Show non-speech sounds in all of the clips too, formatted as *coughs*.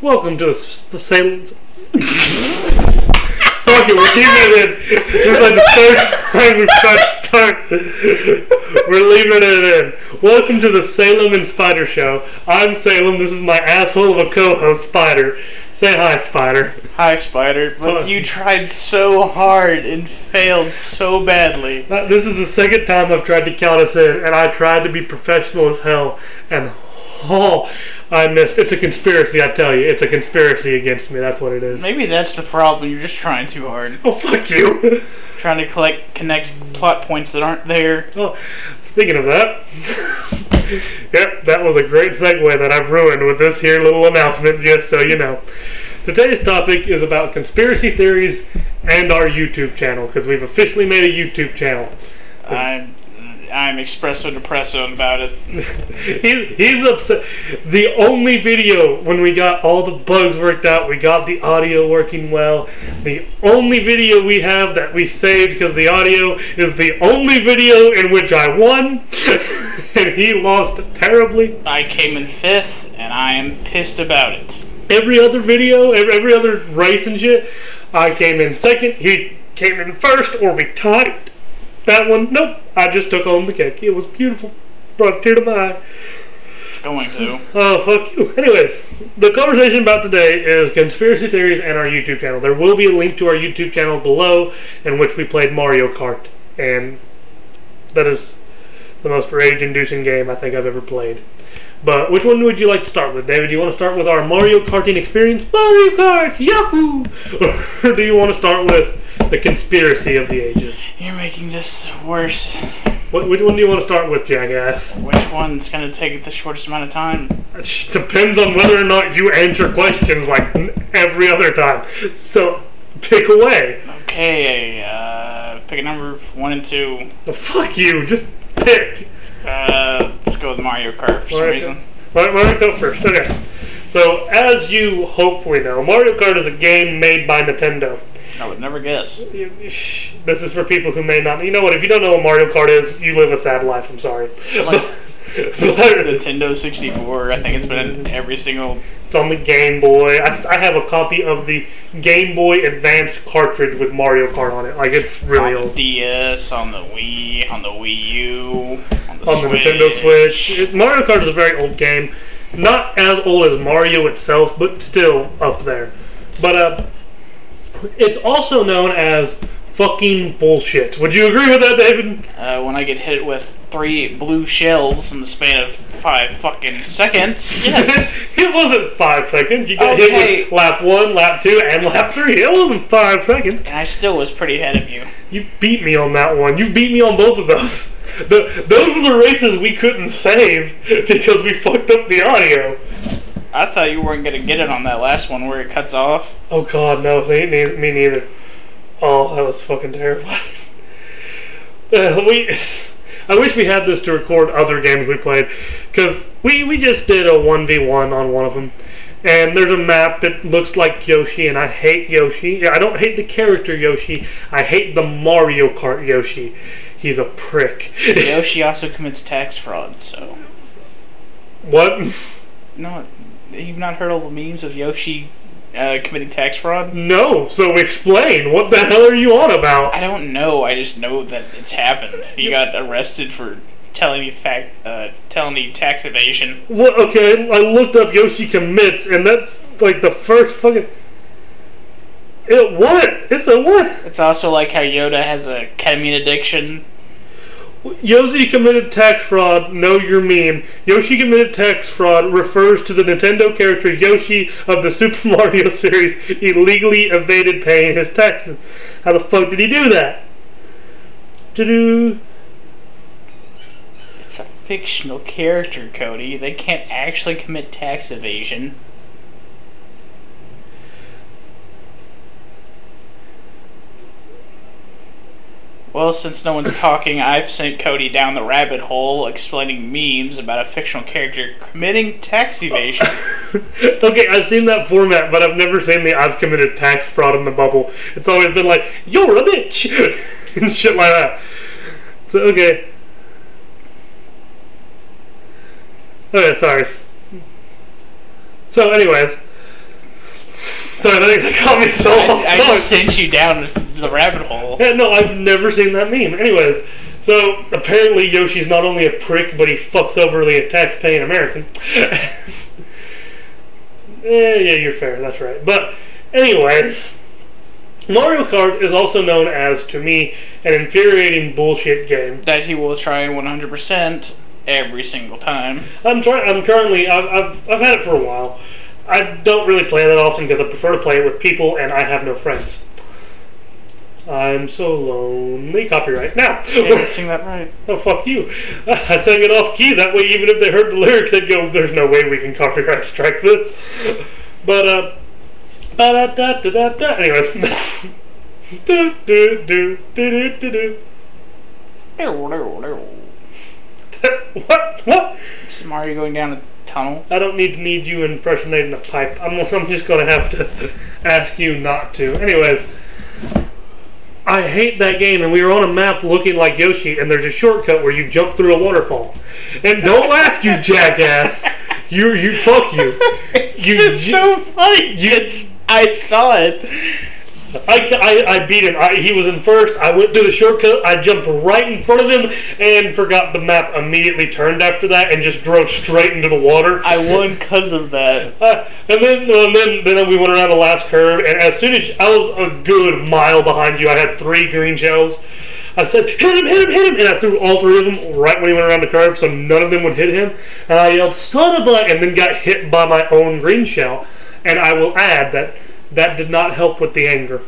Welcome to the Salem. *laughs* Fuck it, we're keeping it in. This is like the third time we've tried to start. We're leaving it in. Welcome to the Salem and Spider Show. I'm Salem. This is my asshole of a co-host, Spider. Say hi, Spider. Hi, Spider. But Fuck. you tried so hard and failed so badly. Uh, This is the second time I've tried to count us in, and I tried to be professional as hell. And oh, I missed. It's a conspiracy, I tell you. It's a conspiracy against me. That's what it is. Maybe that's the problem. You're just trying too hard. Oh, fuck you. *laughs* Trying to collect, connect plot points that aren't there. Oh, speaking of that, *laughs* yep, that was a great segue that I've ruined with this here little announcement, just so you know. Today's topic is about conspiracy theories and our YouTube channel, because we've officially made a YouTube channel. I'm, I'm espresso depresso about it. *laughs* He, he's upset. The only video when we got all the bugs worked out, we got the audio working well. The only video we have that we saved because the audio is the only video in which I won, *laughs* and he lost terribly. I came in fifth, and I am pissed about it. Every other video, every, every other race and shit, I came in second. He came in first, or we tied. That one, nope. I just took home the cake. It was beautiful. Brought a tear to my eye. It's going to. Oh, fuck you. Anyways, the conversation about today is conspiracy theories and our YouTube channel. There will be a link to our YouTube channel below in which we played Mario Kart, and that is the most rage inducing game I think I've ever played. But which one would you like to start with, David? Do you want to start with our Mario Karting experience? Mario Kart! Yahoo! *laughs* Or do you want to start with the conspiracy of the ages? You're making this worse. What, which one do you want to start with, Jackass? Which one's gonna take the shortest amount of time? It depends on whether or not you answer questions like every other time. So pick away. Okay, uh, pick a number one and two. Oh, fuck you. Just pick. Uh, let's go with Mario Kart for some Mario reason. Don't go first? Okay. So as you hopefully know, Mario Kart is a game made by Nintendo. I would never guess. This is for people who may not. You know what? If you don't know what Mario Kart is, you live a sad life. I'm sorry. Like- *laughs* Nintendo 64. I think it's been in every single. it's on the Game Boy. I, I have a copy of the Game Boy Advance cartridge with Mario Kart on it. Like it's really on old. DS, on the Wii, on the Wii U, on the, on the Nintendo Switch. It- Mario Kart is a very old game. Not as old as Mario itself, but still up there. But uh, it's also known as fucking bullshit. Would you agree with that, David? Uh, when I get hit with three blue shells in the span of five fucking seconds, yes. *laughs* *laughs* it wasn't five seconds. You got Okay. hit with lap one, lap two, and lap three. It wasn't five seconds. and I still was pretty ahead of you. You beat me on that one. You beat me on both of those. The, those were the races we couldn't save because we fucked up the audio. I thought you weren't gonna get it on that last one where it cuts off. Oh god, no, me, neither. Oh, that was fucking terrifying. *laughs* Uh, we, *laughs* I wish we had this to record other games we played, because we, we just did a 1v1 on one of them. And there's a map that looks like Yoshi, and I hate Yoshi. I don't hate the character Yoshi, I hate the Mario Kart Yoshi. He's a prick. Yoshi *laughs* also commits tax fraud, so. what? No, you've not heard all the memes of Yoshi uh, committing tax fraud? No, so explain. What the hell are you on about? I don't know. I just know that it's happened. He got arrested for telling me fact, uh, telling me tax evasion. What? Okay, I looked up Yoshi commits, and that's like the first fucking. It what? It's a what? It's also like how Yoda has a ketamine addiction. Yoshi committed tax fraud. Know your meme. Yoshi committed tax fraud refers to the Nintendo character Yoshi of the Super *laughs* Mario series illegally evaded paying his taxes. How the fuck did he do that? Do It's a fictional character, Cody. They can't actually commit tax evasion. Well, since no one's talking, I've sent Cody down the rabbit hole explaining memes about a fictional character committing tax evasion. *laughs* okay, I've seen that format, but I've never seen the I've committed tax fraud in the bubble. It's always been like, you're a bitch! *laughs* and shit like that. So, okay. Okay, sorry. So, anyways, Sorry, they, they caught me so off I, I just sent you down the rabbit hole. Yeah, no, I've never seen that meme. Anyways, so apparently Yoshi's not only a prick, but he fucks over the tax-paying American. *laughs* Eh, yeah, you're fair. That's right. But, anyways, Mario Kart is also known as, to me, an infuriating bullshit game. That he will try 100% every single time. I'm trying. I'm currently. I've, I've I've had it for a while. I don't really play that often because I prefer to play it with people, and I have no friends. I'm so lonely. Copyright now. Yeah, sing that right. *laughs* Oh fuck you! *laughs* I sang it off key. That way, even if they heard the lyrics, they'd go, "There's no way we can copyright strike this." *laughs* But uh, ba da da da da da. Anyways, do do do do do do do. What? What? Is Mario going down a tunnel? I don't need to need you impersonating a pipe. I'm, I'm just going to have to *laughs* ask you not to. Anyways, I hate that game, and we were on a map looking like Yoshi, and there's a shortcut where you jump through a waterfall. And don't *laughs* laugh, you jackass. You, you, fuck you. You, It's so funny. It's, I saw it. I, I, I beat him. I, he was in first. I went through the shortcut. I jumped right in front of him and forgot the map. Immediately turned after that and just drove straight into the water. I won because of that. *laughs* Uh, and then, and then, then we went around the last curve, and as soon as I was a good mile behind you, I had three green shells. I said, "Hit him! Hit him! Hit him!" And I threw all three of them right when he went around the curve, so none of them would hit him. And I yelled, "Son of a!" and then got hit by my own green shell. And I will add that that did not help with the anger.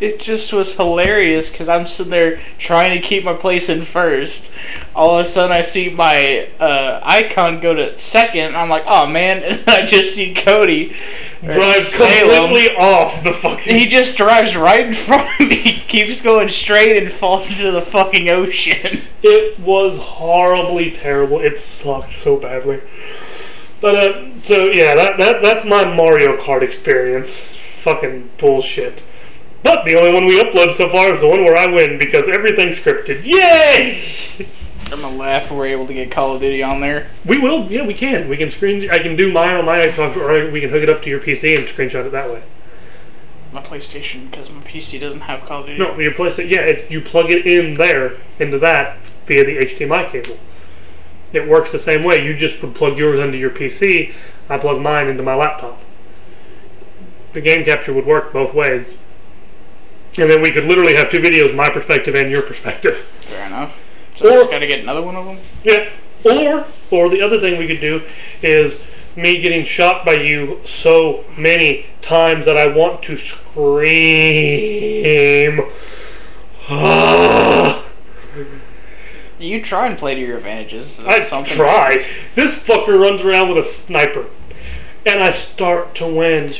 It just was hilarious because I'm sitting there trying to keep my place in first. All of a sudden, I see my uh, icon go to second. I'm like, oh man. *laughs* And I just see Cody Drive Salem. completely off the fucking. He just drives right in *laughs* front of me, keeps going straight, and falls into the fucking ocean. It was horribly terrible. It sucked so badly. But uh, so yeah, that, that that's my Mario Kart experience. Fucking bullshit. But the only one we upload so far is the one where I win because everything's scripted. Yay! I'm gonna laugh if we're able to get Call of Duty on there. We will. Yeah, we can. We can screen. I can do mine on my Xbox, or we can hook it up to your PC and screenshot it that way. My PlayStation, because my PC doesn't have Call of Duty. No, your PlayStation. Yeah, it, you plug it in there into that via the HDMI cable. It works the same way. You just would plug yours into your PC. I plug mine into my laptop. The game capture would work both ways, and then we could literally have two videos: my perspective and your perspective. Fair enough. So Or- just gotta get another one of them. Yeah. Or, or the other thing we could do is me getting shot by you so many times that I want to scream. *sighs* You try and play to your advantages. I Something try. This fucker runs around with a sniper, and I start to win.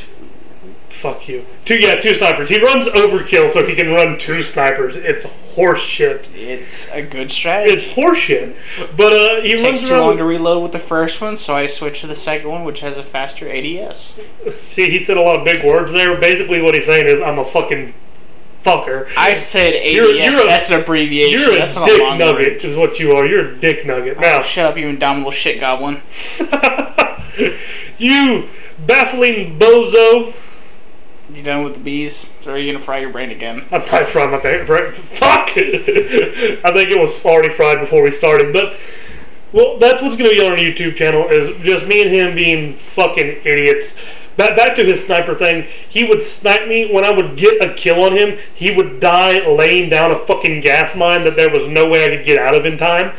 Fuck you. Two, yeah, two snipers. He runs overkill so he can run two snipers. It's horseshit. It's a good strategy. It's horseshit. But uh, he It takes runs too long with- to reload with the first one, so I switched to the second one, which has a faster ADS. *laughs* See, he said a lot of big words there. Basically, what he's saying is, I'm a fucking fucker. I said ADS. You're- you're a- that's an abbreviation. You're a that's dick a nugget, word. is what you are. You're a dick nugget. Now, Oh, shut up, you indomitable shit goblin. *laughs* you baffling bozo. You done with the bees? Or are you gonna fry your brain again? *laughs* I probably fried my ba- bra- Fuck! *laughs* I think it was already fried before we started, but. Well, that's what's to be on our YouTube channel is just me and him being fucking idiots. Back, back to his sniper thing. He would snipe me when I would get a kill on him. He would die laying down a fucking gas mine that there was no way I could get out of in time.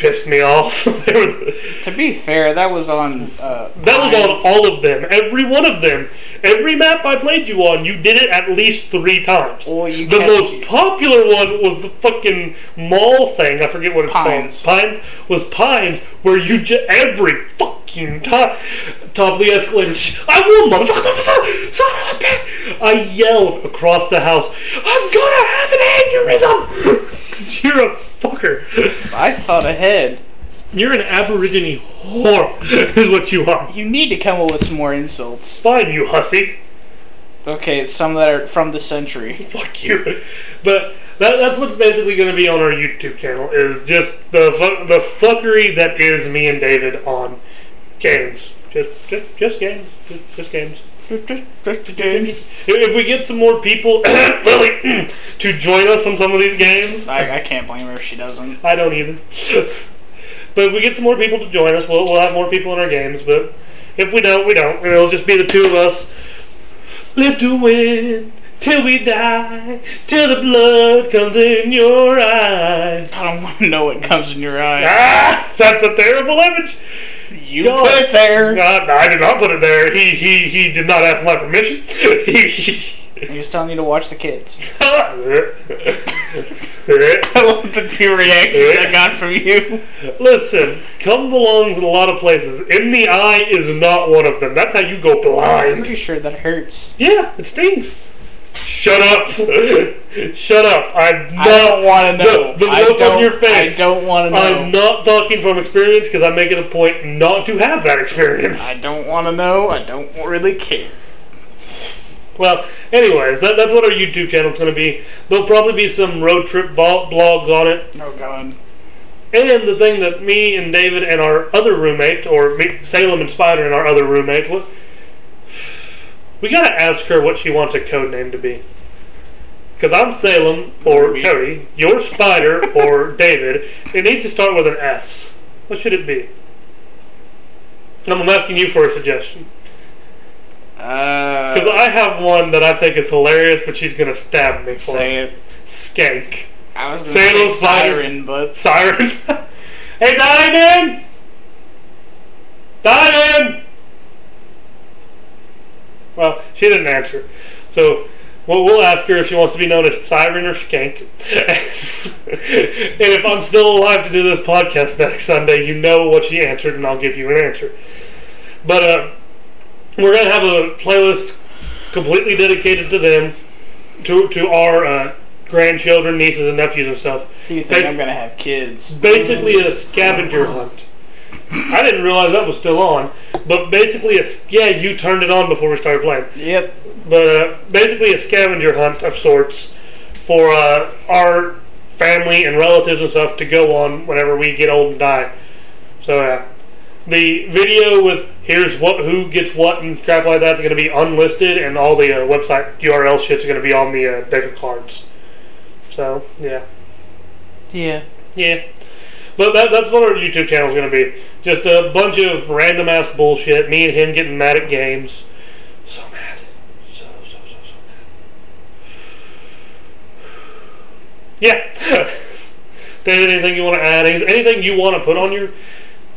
Pissed me off. *laughs* was, To be fair, that was on. Uh, that was on all of them. Every one of them. Every map I played you on, you did it at least three times. Well, the kept- most popular one was the fucking mall thing. I forget what it's Pines. called. Pines was Pines, where you just every fucking time top of the escalator. I will, motherfucker, motherfucker, son of a bitch! I yelled across the house. I'm gonna have an aneurysm. 'Cause *laughs* You're a fucker. I thought ahead. You're an aborigine whore, is what you are. You need to come up with some more insults. Fine, you hussy. Okay, some that are from the century. Fuck you. But that, that's what's basically going to be on our YouTube channel is just the fu- the fuckery that is me and David on games. Just just just games. Just, just games. games. If we get some more people, *coughs* Lily, to join us on some of these games, I, I can't blame her if she doesn't. I don't either. *laughs* but if we get some more people to join us, we'll, we'll have more people in our games. But if we don't, we don't. It'll just be the two of us. Live to win till we die, till the blood comes in your eye. I don't *laughs* want to know what comes in your eye. Ah, that's a terrible image. You put it there. God, I did not put it there. He he he did not ask my permission. He was telling you to watch the kids. *laughs* I love the two reactions I got from you. Listen, come belongs in a lot of places. In the eye is not one of them. That's how you go blind. I'm pretty sure that hurts. Yeah, it stings. Shut up. *laughs* Shut up. I'm not. I don't want to know. The, the look on your face. I don't want to know. I'm not talking from experience because I'm making a point not to have that experience. I don't want to know. I don't really care. Well, anyways, that, that's what our YouTube channel's going to be. There'll probably be some road trip vlogs on it. Oh god. And the thing that me and David and our other roommate, or me, Salem and Spider and our other roommate, what, we got to ask her what she wants a code name to be. Because I'm Salem or Me. Cody, you're Spider *laughs* or David. It needs to start with an S. What should it be? And I'm asking you for a suggestion. Because Uh, I have one that I think is hilarious, but she's gonna stab me for say it. Skank. I was gonna Say say siren- siren, but Siren. *laughs* hey, Diamond! Diamond! Well, she didn't answer. So, well, we'll ask her if she wants to be known as Siren or Skank. *laughs* and if I'm still alive to do this podcast next Sunday, you know what she answered, and I'll give you an answer. But, uh, we're going to have a playlist completely dedicated to them, to, to our uh, grandchildren, nieces, and nephews and stuff. do you think Bas- I'm gonna have kids? basically a scavenger hunt. I didn't realize that was still on, but basically, a, yeah, you turned it on before we started playing. Yep. But uh, basically, a scavenger hunt of sorts for uh, our family and relatives and stuff to go on whenever we get old and die. So, uh, the video with here's what who gets what and crap like that's going to be unlisted, and all the uh, website URL shit's going to be on the uh, deck of cards. So, yeah. Yeah. Yeah. But that, that's what our YouTube channel is going to be. Just a bunch of random ass bullshit. Me and him getting mad at games. So mad. So, so, so, so mad. *laughs* Yeah. David, anything you want to add? Anything, you want to put on your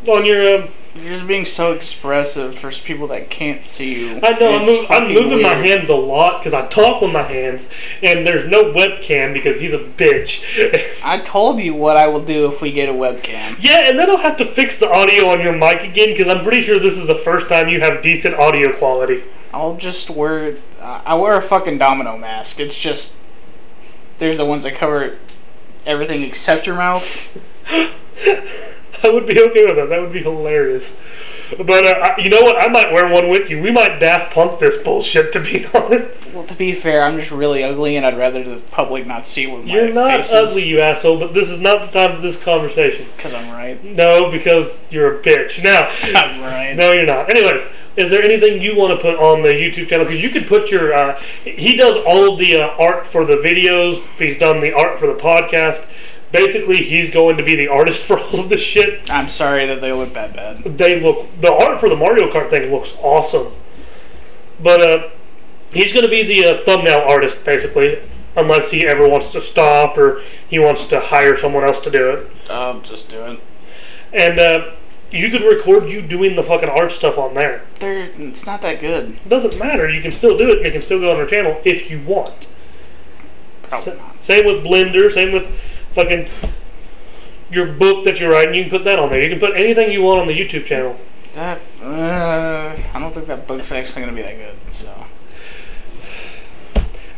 on your? Um, You're just being so expressive for people that can't see you. I know I'm, move, I'm moving my hands a lot because I talk with my hands, and there's no webcam because he's a bitch. *laughs* I told you what I will do if we get a webcam. Yeah, and then I'll have to fix the audio on your mic again because I'm pretty sure this is the first time you have decent audio quality. I'll just wear. I wear a fucking domino mask. It's just. There's the ones that cover everything except your mouth. *laughs* I would be okay with that. That would be hilarious. But uh, I- you know what? I might wear one with you. We might Daft Punk this bullshit. To be *laughs* honest, Well, to be fair, I'm just really ugly, and I'd rather the public not see what my you're not face ugly, you asshole. But this is not the time for this conversation. Because I'm right. No, because you're a bitch. Now, *laughs* I'm right. No, you're not. Anyways, is there anything you want to put on the YouTube channel? Because you could put your. Uh, he does all of the uh, art for the videos. He's done the art for the podcast. Basically, he's going to be the artist *laughs* for all of this shit. I'm sorry that they look that bad. They look. The art for the Mario Kart thing looks awesome. But uh, he's going to be the uh, thumbnail artist, basically, unless he ever wants to stop or he wants to hire someone else to do it. I'll just do it. And uh, you could record you doing the fucking art stuff on there. There, it's not that good. It doesn't matter. You can still do it, and it can still go on our channel if you want. Probably Sa- not. Same with Blender. Same with fucking your book that you're writing. You can put that on there. You can put anything you want on the YouTube channel. That uh, I don't think that book's actually gonna be that good. So,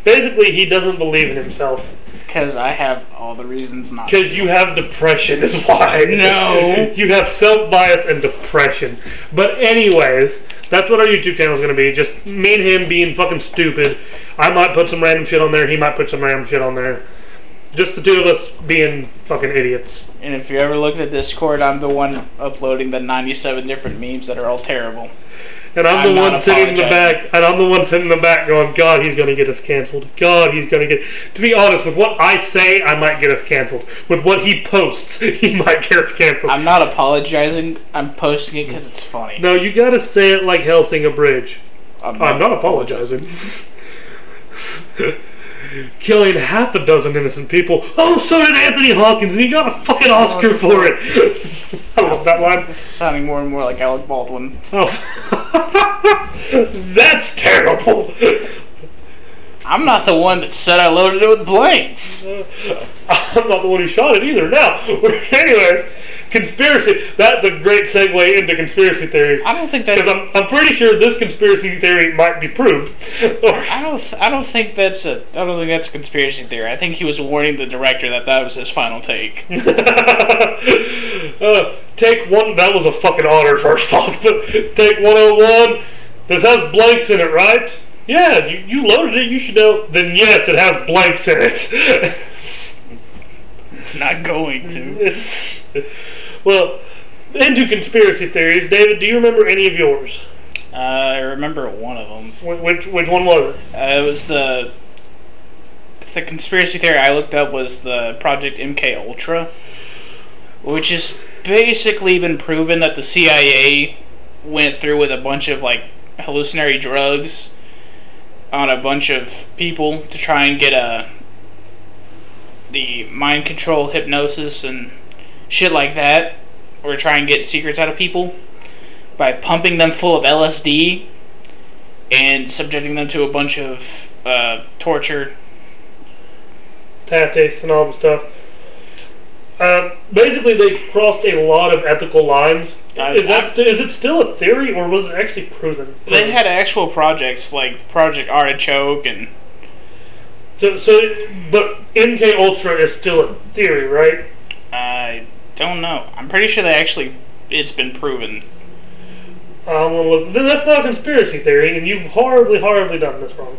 Basically, he doesn't believe in himself because I have all the reasons not. because you have depression. Is why. No. *laughs* you have self bias and depression. But anyways, that's what our YouTube channel is going to be. Just me and him being fucking stupid. I might put some random shit on there. He might put some random shit on there. Just the two of us being fucking idiots. And if you ever looked at Discord, I'm the one uploading the 97 different memes that are all terrible. And I'm, I'm the one sitting in the back, and I'm the one sitting in the back going, God, he's going to get us canceled. God, he's going to get. To be honest, with what I say, I might get us canceled. With what he posts, *laughs* he might get us canceled. I'm not apologizing. I'm posting it because it's funny. no, you got to say it like Helsing a bridge. I'm I'm not apologizing. *laughs* Killing half a dozen innocent people. Oh, so did Anthony Hopkins, and he got a fucking oh, Oscar for it. *laughs* I love that line. This is sounding more and more like Alec Baldwin. Oh, *laughs* that's terrible. I'm not the one that said I loaded it with blanks. *laughs* I'm not the one who shot it either. Now, anyways, conspiracy. That's a great segue into conspiracy theories. I don't think that's. Because I'm, I'm pretty sure this conspiracy theory might be proved. *laughs* I don't. I don't think that's a. I don't think that's a conspiracy theory. I think he was warning the director that that was his final take. *laughs* uh, take one. That was a fucking honor, first off. *laughs* Take 101. This has blanks in it, right? Yeah, you, you loaded it. You should know. Then yes, it has blanks in it. It's not going to. *laughs* Well, into conspiracy theories, David. Do you remember any of yours? Uh, I remember one of them. Wh- Which which one was it? Uh, it was the. The conspiracy theory I looked up was the Project MK Ultra, which has basically been proven that the CIA went through with a bunch of like hallucinatory drugs on a bunch of people to try and get a the mind control hypnosis and shit like that or try and get secrets out of people by pumping them full of LSD and subjecting them to a bunch of uh, torture. Tactics and all the stuff. Um, basically, they crossed a lot of ethical lines. I- is that I- st- is it still a theory, or was it actually proven? They had actual projects like Project Artichoke and So, so, but MK Ultra is still a theory, right? I don't know. I'm pretty sure they actually it's been proven. Um, well, that's not a conspiracy theory, and you've horribly, horribly done this wrong.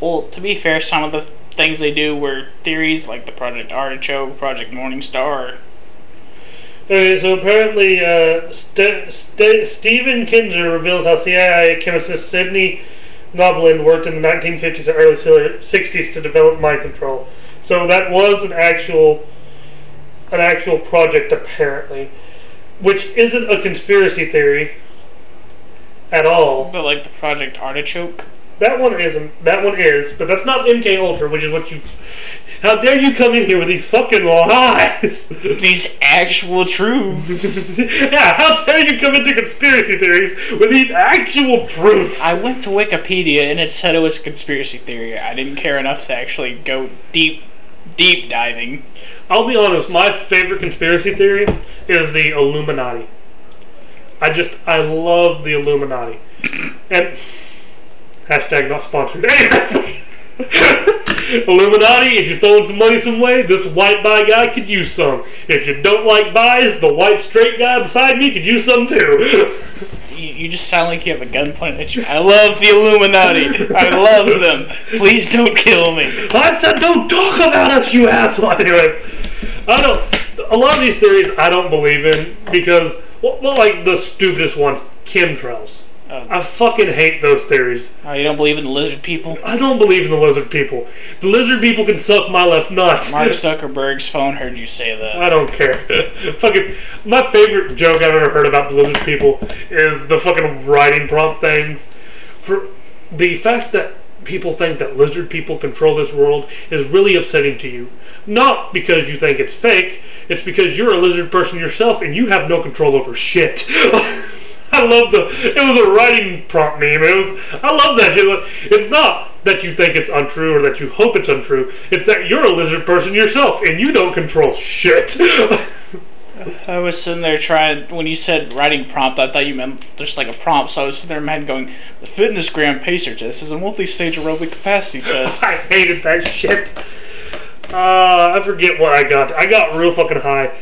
Well, to be fair, some of the things they do were theories like the Project Artichoke, Project Morningstar. Okay, so apparently, uh, St- St- Stephen Kinzer reveals how CIA chemist Sidney Noblin worked in the 1950s and early si- 60s to develop mind control. So that was an actual, an actual project apparently, which isn't a conspiracy theory at all. But like the Project Artichoke. That one isn't. That one is, but that's not MK Ultra, which is what you. How dare you come in here with these fucking lies? *laughs* These actual truths. *laughs* yeah, how dare you come into conspiracy theories with these actual truths? I went to Wikipedia and it said it was a conspiracy theory. I didn't care enough to actually go deep, deep diving. I'll be honest, my favorite conspiracy theory is the Illuminati. I just, I love the Illuminati. And, hashtag not sponsored. *laughs* Illuminati, if you're throwing some money some way, this white bi guy could use some. If you don't like buys, the white straight guy beside me could use some too. You, you just sound like you have a gun pointed at you. I love the Illuminati. I love them. Please don't kill me. I said don't talk about us, you asshole. *laughs* Anyway, I don't. A lot of these theories I don't believe in because, well like the stupidest ones, chemtrails. Oh. I fucking hate those theories. Oh, you don't believe in the lizard people? I don't believe in the lizard people. The lizard people can suck my left nuts. Mark *laughs* Zuckerberg's phone heard you say that. I don't care. *laughs* fucking my favorite joke I've ever heard about the lizard people is the fucking writing prompt things. For the fact that people think that lizard people control this world is really upsetting to you. Not because you think it's fake, it's because you're a lizard person yourself and you have no control over shit. *laughs* I love the. It was a writing prompt meme. It was. I love that shit. It's not that you think it's untrue or that you hope it's untrue. It's that you're a lizard person yourself and you don't control shit. *laughs* I was sitting there trying, when you said writing prompt, I thought you meant just like a prompt. So I was sitting there in my head going, the Fitness Gram Pacer test is a multi stage aerobic capacity test. *laughs* I hated that shit. Uh, I forget what I got. I got real fucking high,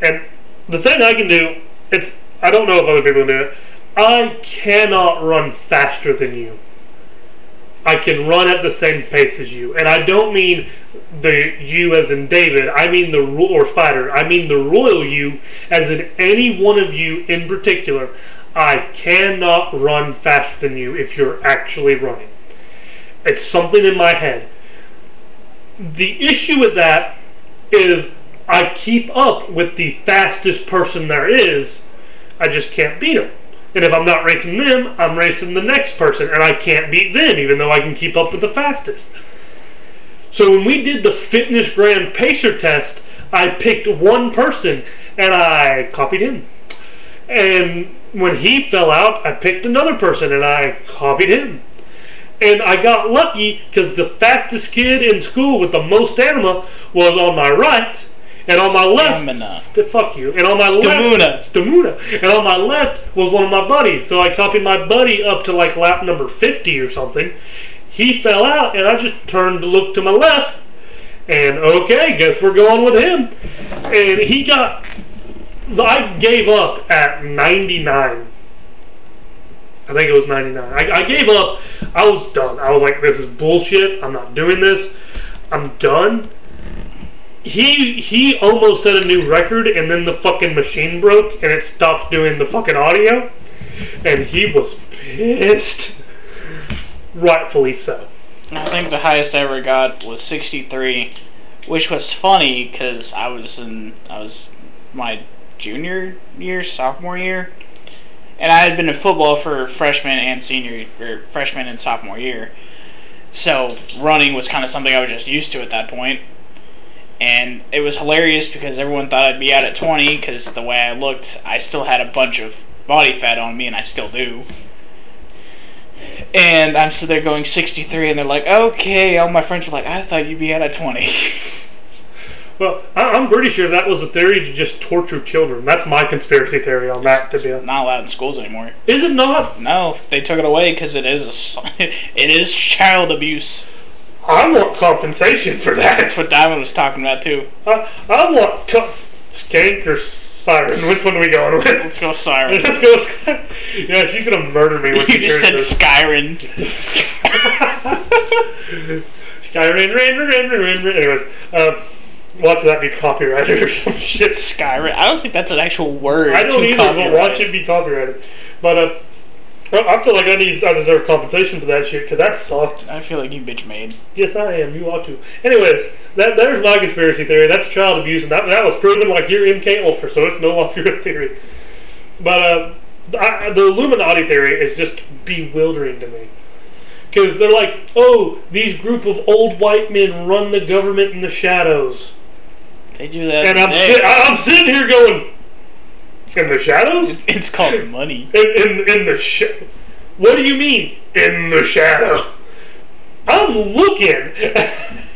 and the thing I can do, it's I don't know if other people do it. I cannot run faster than you. I can run at the same pace as you, and I don't mean the you as in David. I mean the or Spider. I mean the royal you as in any one of you in particular. I cannot run faster than you if you're actually running. It's something in my head. The issue with that is I keep up with the fastest person there is. I just can't beat them. And if I'm not racing them, I'm racing the next person, and I can't beat them, even though I can keep up with the fastest. So when we did the Fitness Gram Pacer test, I picked one person and I copied him. And when he fell out, I picked another person and I copied him. And I got lucky because the fastest kid in school with the most stamina was on my right, and on my Stamina. left, st- fuck you. And on my Stamuna. left, Stamuna. And on my left was one of my buddies. So I copied my buddy up to like lap number fifty or something. He fell out, and I just turned to look to my left, and okay, guess we're going with him. And he got. I gave up at ninety nine. I think it was 99. I, I gave up. I was done. I was like, this is bullshit. I'm not doing this. I'm done. He he almost set a new record, and then the fucking machine broke, and it stopped doing the fucking audio, and he was pissed. Rightfully so. I think the highest I ever got was 63, which was funny because I was in I was my junior year, sophomore year, and I had been in football for freshman and senior or freshman and sophomore year. So running was kind of something I was just used to at that point. And it was hilarious because everyone thought I'd be out at 20 because the way I looked, I still had a bunch of body fat on me, and I still do. And I'm sitting there going 63, and they're like, okay. All my friends were like, I thought you'd be out at 20. *laughs* Well, I'm pretty sure that was a theory to just torture children. That's my conspiracy theory on that. To be honest, Not allowed in schools anymore. is it not? No, they took it away because it is a, *laughs* it is child abuse. I want compensation for that. That's what Diamond was talking about too. I, I want co- skank or siren. Which one are we going with? Let's go Siren. *laughs* Let's go. Sky- yeah, she's gonna murder me when you she just said Skyrim. *laughs* this. Sky rain, rain, rain, rain, rain, rain. Anyways, um, watch that be copyrighted or some shit. Skyrim. I don't think that's an actual word. I don't to either, but watch it be copyrighted. But uh, I feel like I need, I deserve compensation for that shit because that sucked. I feel like you bitch made. Yes, I am. You ought to. Anyways, that there's my conspiracy theory. That's child abuse, and that, that was proven like you're MK Ultra, so it's no *laughs* longer a theory. But uh, I, the Illuminati theory is just bewildering to me. Because they're like, oh, these group of old white men run the government in the shadows. They do that. And I'm, sit- I'm sitting here going, in the shadows? It's called money. In, in, in the sh- What do you mean, in the shadow? I'm looking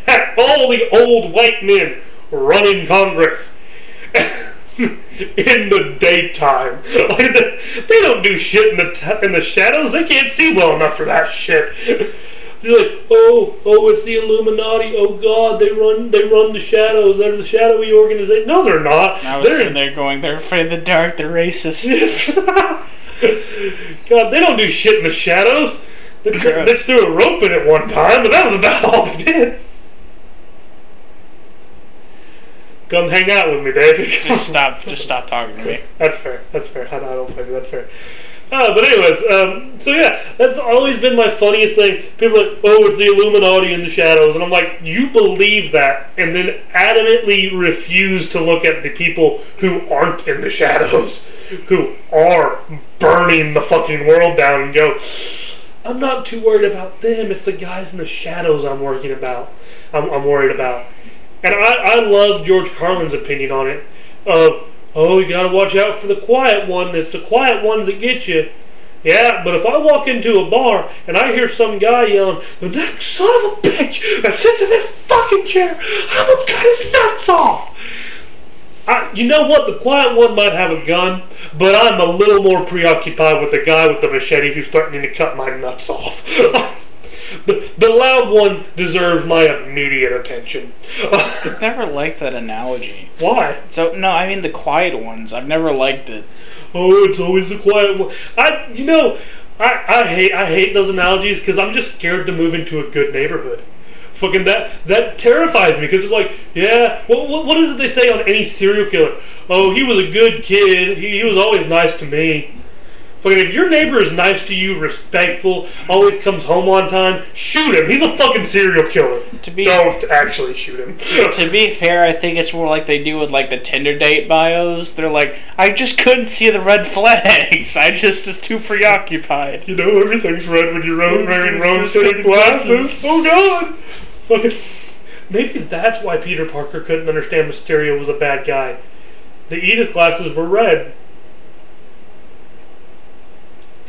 at all the old white men running Congress in the daytime. Like the, they don't do shit in the t- in the shadows. They can't see well enough for that shit. You're like, oh, oh, it's the Illuminati. Oh God, they run, they run the shadows. They're the shadowy organization. No, they're not. I was they're sitting there going, they're afraid of the dark, they're racist. *laughs* God, they don't do shit in the shadows. They, they threw a rope in it one time, but that was about *laughs* all they did. Come hang out with me, David. just stop, just stop talking to me. That's fair. That's fair. I, I don't blame you. That's fair. Uh, but anyways, um, so yeah, that's always been my funniest thing. People are like, oh, it's the Illuminati in the shadows, and I'm like, you believe that, and then adamantly refuse to look at the people who aren't in the shadows, who are burning the fucking world down, and go, I'm not too worried about them. It's the guys in the shadows I'm working about. I'm, I'm worried about. And I, I love George Carlin's opinion on it of, oh, you gotta watch out for the quiet one. It's the quiet ones that get you. Yeah, but if I walk into a bar and I hear some guy yelling, the next son of a bitch that sits in this fucking chair, I'm gonna cut his nuts off. I, you know what? The quiet one might have a gun, but I'm a little more preoccupied with the guy with the machete who's threatening to cut my nuts off. *laughs* the, the loud one deserves my immediate attention. I've never liked that analogy. Why? So no, I mean the quiet ones. I've never liked it. Oh, it's always the quiet one. I, you know, I, I hate I hate those analogies because I'm just scared to move into a good neighborhood. Fucking that that terrifies me because it's like, yeah, what, what what is it they say on any serial killer? Oh, he was a good kid. He, he was always nice to me. Fucking, if your neighbor is nice to you, respectful, always comes home on time, shoot him. He's a fucking serial killer. To be Don't actually shoot him. *laughs* to be fair, I think it's more like they do with like the Tinder date bios. They're like, I just couldn't see the red flags. I just was too preoccupied. You know, everything's red when you're wearing rose-tinted glasses. Oh god! Fucking, maybe that's why Peter Parker couldn't understand Mysterio was a bad guy. The Edith glasses were red.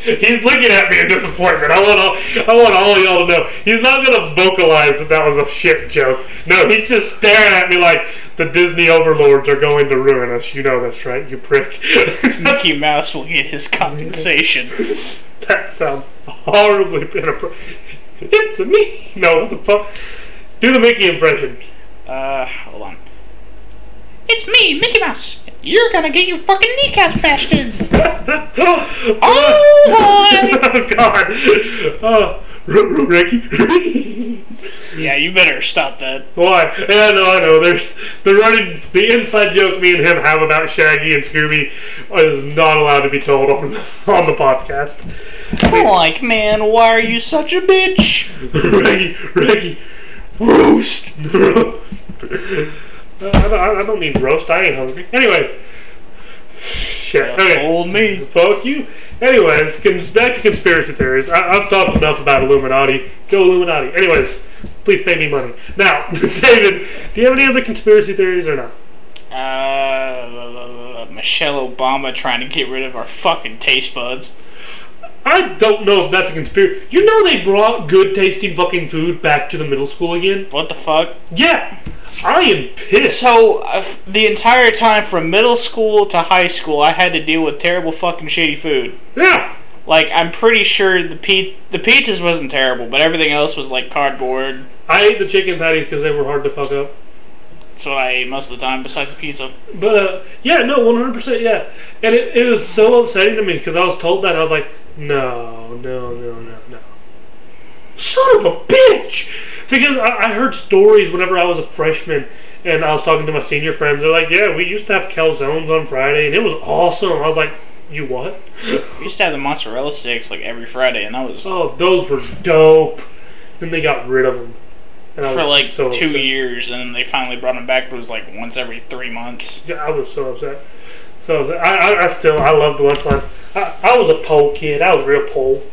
He's looking at me in disappointment. I want all, I want all y'all to know. He's not gonna vocalize that that was a shit joke. No, he's just staring at me like the Disney overlords are going to ruin us. You know that's right, you prick. *laughs* Mickey Mouse will get his compensation. *laughs* That sounds horribly inappropriate. It's me. No, what the fuck? Do the Mickey impression. Uh, hold on. It's me, Mickey Mouse. You're gonna get your fucking kneecaps bashed in. *laughs* oh boy. oh *laughs* God! Oh, Ricky. *laughs* Yeah, you better stop that. Why? Yeah, no, I know. There's the running, the inside joke me and him have about Shaggy and Scooby is not allowed to be told on on the podcast. Like, man, why are you such a bitch? Reggie, Reggie, roast. I, don't, I don't need roast. I ain't hungry. Anyways, shit. Okay. Told me. Fuck you. Anyways, back to conspiracy theories. I- I've talked enough about Illuminati. Go Illuminati. Anyways, please pay me money. Now, *laughs* David, do you have any other conspiracy theories or not? Uh, Michelle Obama trying to get rid of our fucking taste buds. I don't know if that's a conspiracy. You know they brought good tasting fucking food back to the middle school again? What the fuck? Yeah. I am pissed. So, uh, the entire time from middle school to high school, I had to deal with terrible fucking shitty food. Yeah. Like, I'm pretty sure the pe- the pizzas wasn't terrible, but everything else was like cardboard. I ate the chicken patties because they were hard to fuck up. That's what I ate most of the time, besides the pizza. But uh, yeah, no, one hundred percent, yeah. And it, it was so upsetting to me because I was told that I was like, no, no, no, no, no. Son of a bitch! Because I, I heard stories whenever I was a freshman and I was talking to my senior friends. They're like, yeah, we used to have calzones on Friday and it was awesome. I was like, you what? We used to have the mozzarella sticks like every Friday, and that was oh, those were dope. Then they got rid of them. And I for like so two upset. years, and then they finally brought them back, but it was like once every three months. Yeah, I was so upset. So. I, I, I still I love the lunch lines. I, I was a pole kid. I was real pole.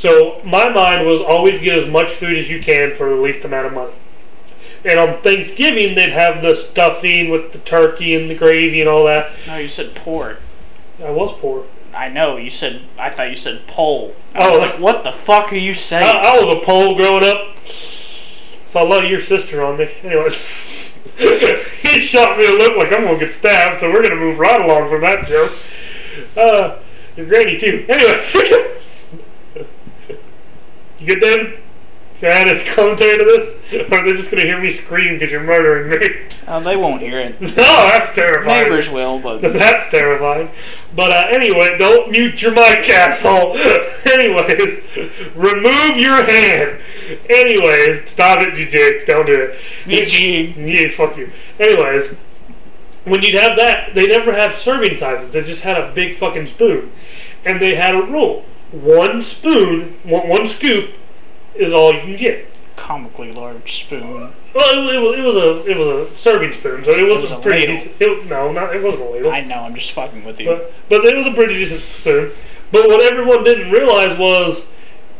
So my mind was always get as much food as you can for the least amount of money. And on Thanksgiving they'd have the stuffing with the turkey and the gravy and all that. No, you said pork. I was poor. I know you said. I thought you said pole. I Oh. was like, what the fuck are you saying? I was a pole growing up. So I love your sister on me. Anyways, *laughs* he shot me a look like I'm gonna get stabbed. So we're gonna move right along from that joke. Uh, your granny too. Anyways, *laughs* you good, David? Can I add a commentary to this, or *laughs* they're just gonna hear me scream because you're murdering me? oh, they won't hear it. *laughs* oh, that's terrifying. Neighbors will, but *laughs* That's terrifying. But uh, anyway, don't mute your mic, asshole. Anyways, remove your hand. Anyways, stop it, you dick. Don't do it. Eugene. Yeah, fuck you. Anyways, when you'd have that, they never had serving sizes. They just had a big fucking spoon, and they had a rule: one spoon, one, one scoop, is all you can get. comically large spoon. Well, it, it, was, it was a it was a serving spoon, so it was, was a a pretty decent. It, no, not it wasn't a ladle. I know. I'm just fucking with you. But but it was a pretty decent spoon. But what everyone didn't realize was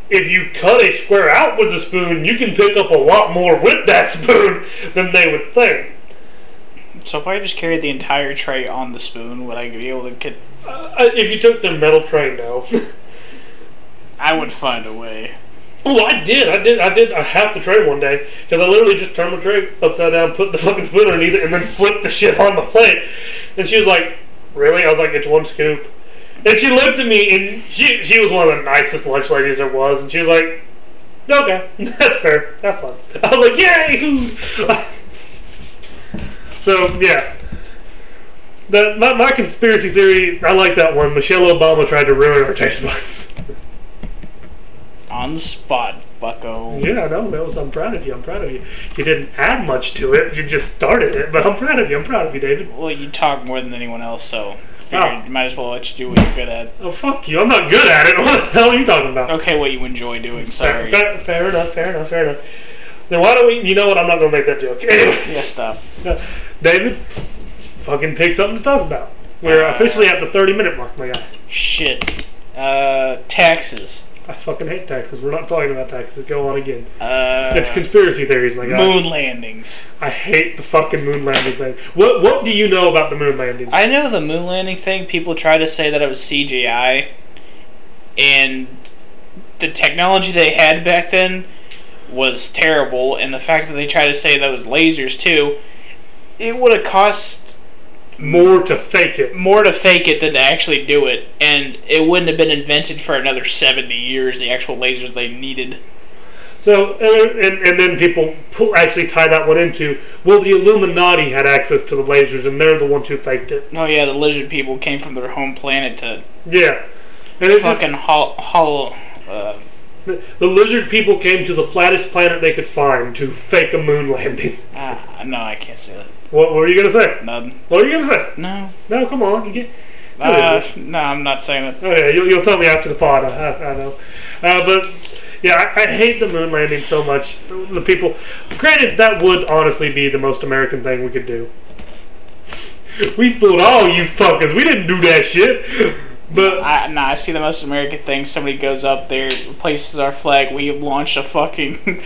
if you cut a square out with the spoon, you can pick up a lot more with that spoon *laughs* than they would think. so if I just carried the entire tray on the spoon, would I be able to get? Uh, if you took the metal tray, no. *laughs* I would find a way. oh, I did. I did. I did a half the tray one day because I literally just turned the tray upside down, put the fucking spoon underneath it, and then flipped the shit on the plate. And she was like, "Really?" I was like, "It's one scoop." And she looked at me, and she she was one of the nicest lunch ladies there was, and she was like, "Okay, *laughs* that's fair. Have fun." I was like, "Yay, *laughs* so yeah, the, my my conspiracy theory. I like that one. Michelle Obama tried to ruin our taste buds. *laughs* On the spot, bucko. Yeah, no, that was. I'm proud of you. I'm proud of you. You didn't add much to it. You just started it, but I'm proud of you. I'm proud of you, David. Well, you talk more than anyone else, so figured might as well let you do what you're good at. Oh fuck you! I'm not good at it. *laughs* What the hell are you talking about? Okay, what you enjoy doing. Fair, Sorry. fair, fair enough. Fair enough. Fair enough. Then why don't we? You know what? I'm not gonna make that joke. Anyways, *laughs* Yeah, stop. David, fucking pick something to talk about. We're Uh, officially at the 30 minute mark, my guy. Shit. Uh, taxes. I fucking hate taxes. We're not talking about taxes. Go on again. Uh, It's conspiracy theories, my guy. moon landings. I hate the fucking moon landing thing. What What do you know about the moon landing? I know the moon landing thing. People try to say that it was CGI, and the technology they had back then was terrible. And the fact that they try to say that was lasers too, it would have cost More to fake it. more to fake it than to actually do it, and it wouldn't have been invented for another seventy years. The actual lasers they needed. So, and, and, then people pull, actually tie that one into, well, the Illuminati had access to the lasers, and they're the ones who faked it. Oh yeah, the lizard people came from their home planet to Yeah. And it's just, fucking hol- hollow. Uh, the, lizard people came to the flattest planet they could find to fake a moon landing. ah, no, I can't say that. What, what were you to say? Nothing. What were you to say? No. No, come on. You get. Uh, no, I'm not saying that. Okay, you'll, you'll tell me after the pod. I, I, I know. Uh, but yeah, I, I hate the moon landing so much. The, the people. Granted, that would honestly be the most American thing we could do. We fooled all you fuckers. We didn't do that shit. But I, nah, I see the most American thing. Somebody goes up there, places our flag. We launch a fucking.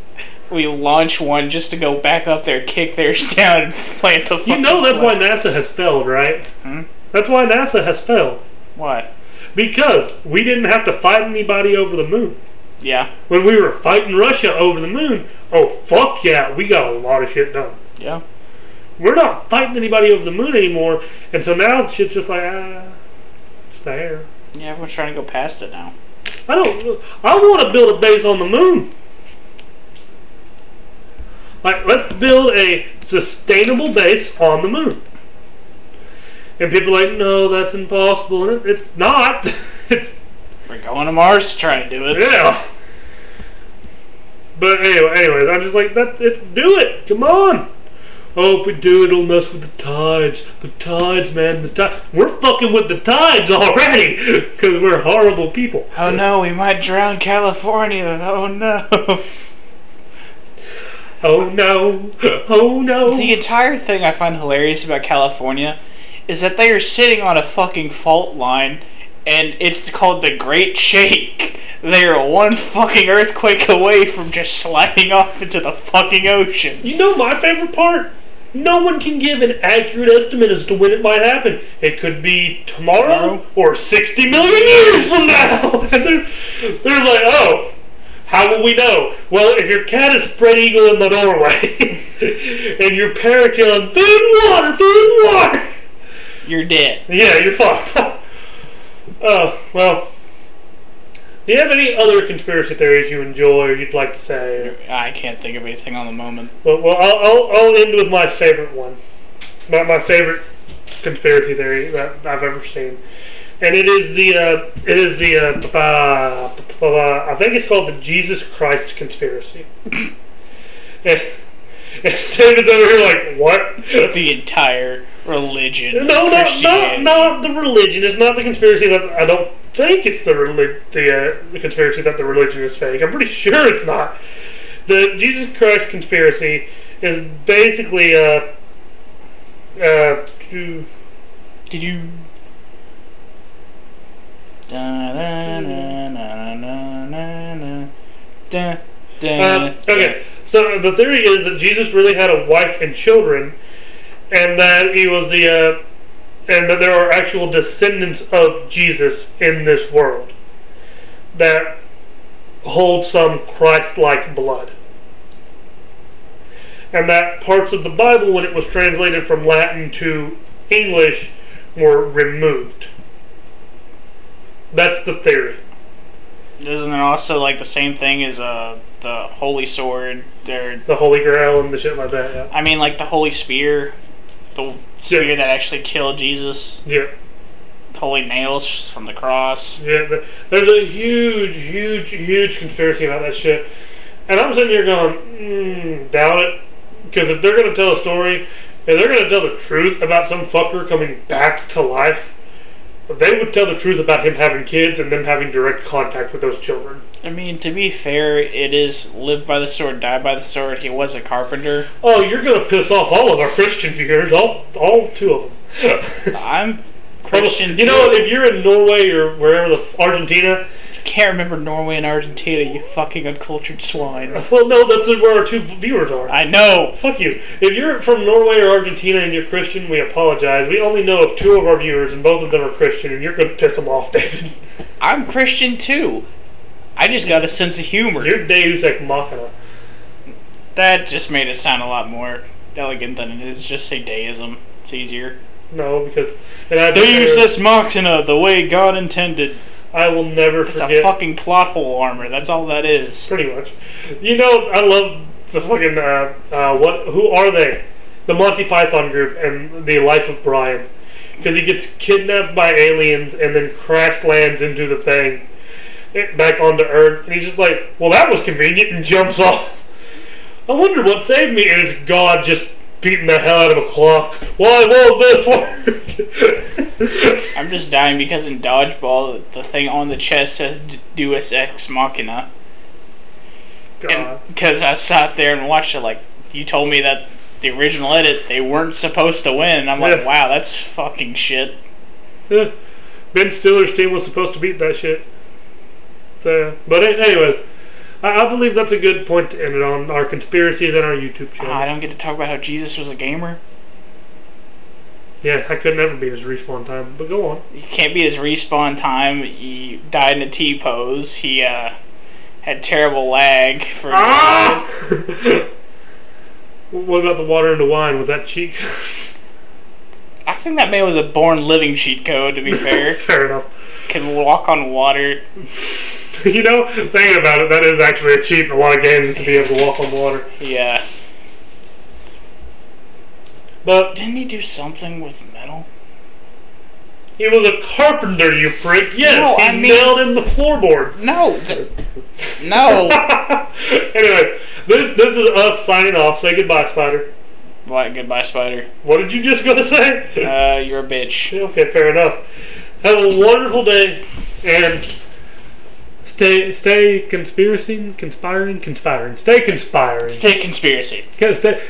*laughs* we launch one just to go back up there, kick theirs *laughs* down, and plant the. Flag. You know that's why. NASA has failed, right? Hmm? That's why NASA has failed. Why? Because we didn't have to fight anybody over the moon. Yeah. When we were fighting Russia over the moon, oh fuck yeah, we got a lot of shit done. Yeah. we're not fighting anybody over the moon anymore, and so now shit's just like ah, it's there. Yeah. Everyone's trying to go past it now. I don't. I want to build a base on the moon. Like, let's build a sustainable base on the moon. And people are like, no, that's impossible. And it- it's not. *laughs* it's We're going to Mars to try and do it. yeah. But anyway, anyways, I'm just like that. It's do it. Come on. Oh, if we do it, it'll mess with the tides. The tides, man. The tides. We're fucking with the tides already *laughs* because we're horrible people. Oh no, we might drown California. Oh no. *laughs* Oh no. Oh no. The entire thing I find hilarious about California is that they are sitting on a fucking fault line and it's called the Great Shake. They are one fucking earthquake away from just sliding *laughs* off into the fucking ocean. You know my favorite part? No one can give an accurate estimate as to when it might happen. It could be tomorrow Tomorrow? or 60 million years from now. *laughs* And they're, they're like, oh, how will we know? Well, if your cat is spread eagle in the doorway *laughs* and your parrot yelling, food and water, food and water, You're dead. yeah, you're fucked. oh, *laughs* well. Do you have any other conspiracy theories you enjoy or you'd like to say? I can't think of anything on the moment. Well, well I'll, I'll, I'll end with my favorite one. My, my favorite conspiracy theory that I've ever seen. And it is the, uh, it is the, uh, ba- ba- ba- I think it's called the Jesus Christ conspiracy. *laughs* and, and David's over here like, what? The entire religion. No, no, not, not the religion. It's not the conspiracy that I don't think it's the relig- the, uh, the conspiracy that the religion is fake. I'm pretty sure it's not. The Jesus Christ conspiracy is basically uh uh to Did you? Da, da, da, da, da, da, da, da, um, okay. So the theory is that Jesus really had a wife and children, and that he was the uh, and that there are actual descendants of Jesus in this world that hold some Christ-like blood. And that parts of the Bible, when it was translated from Latin to English, were removed. That's the theory. Isn't it also like the same thing as uh the holy sword? There, The Holy Grail and the shit like that. Yeah. I mean, like the holy spear, the spear Yeah. that actually killed Jesus. Yeah. Holy nails from the cross. Yeah, but there's a huge, huge, huge conspiracy about that shit. And I'm sitting here going, mm, doubt it. Because if they're going to tell a story, if they're gonna tell the truth about some fucker coming back to life, they would tell the truth about him having kids and them having direct contact with those children. I mean, to be fair, it is live by the sword, die by the sword. He was a carpenter. Oh, you're gonna piss off all of our Christian viewers, all all two of them. *laughs* I'm oh, Christian. You know, if you're in Norway or wherever the Argentina, can't remember Norway and Argentina, you fucking uncultured swine. well, no, that's where our two viewers are. I know. Fuck you. If you're from Norway or Argentina and you're Christian, we apologize. We only know of two of our viewers, and both of them are Christian, and you're gonna piss them off, David. I'm Christian too. I just got a sense of humor. You're Deus Ex Machina. That just made it sound a lot more elegant than it is. Just say deism. It's easier. No, because it had Deus Ex Machina, the way God intended. I will never It's forget. a fucking plot hole armor. That's all that is. Pretty much. You know, I love the fucking uh, uh, what? Who are they? The Monty Python group and the Life of Brian, because he gets kidnapped by aliens and then crash lands into the thing, back onto Earth, and he's just like, "Well, that was convenient," and jumps *laughs* off. I wonder what saved me, and it's God just beating the hell out of a clock. Why won't this work? *laughs* I'm just dying because in Dodgeball, the thing on the chest says Deus Ex Machina. God. Because I sat there and watched it, like, you told me that the original edit, they weren't supposed to win. I'm like, Yeah. wow, that's fucking shit. Yeah. Ben Stiller's team was supposed to beat that shit. So, but anyways, I, I believe that's a good point to end it on our conspiracies and our YouTube channel. Ah, I don't get to talk about how Jesus was a gamer. yeah, I could never beat his respawn time, but go on. He can't beat his respawn time. He died in a T pose. He uh, had terrible lag for. Ah! *laughs* what about the water into wine? Was that cheek? I think that man was a born living cheat code. To be *laughs* fair, Fair enough. can walk on water. *laughs* you know, thinking about it, that is actually a cheat in a lot of games to be able to walk on water. Yeah. But Didn't he do something with metal? he was a carpenter, you prick. Yes, No, he I mean- nailed in the floorboard. No. th- no. *laughs* anyway, this, this is us signing off. Say goodbye, Spider. What? Goodbye, Spider. What did you just gonna say? Uh, you're a bitch. *laughs* okay, fair enough. Have a wonderful day and stay stay conspiracy, conspiring, conspiring. Stay conspiring. Stay conspiracy. Stay.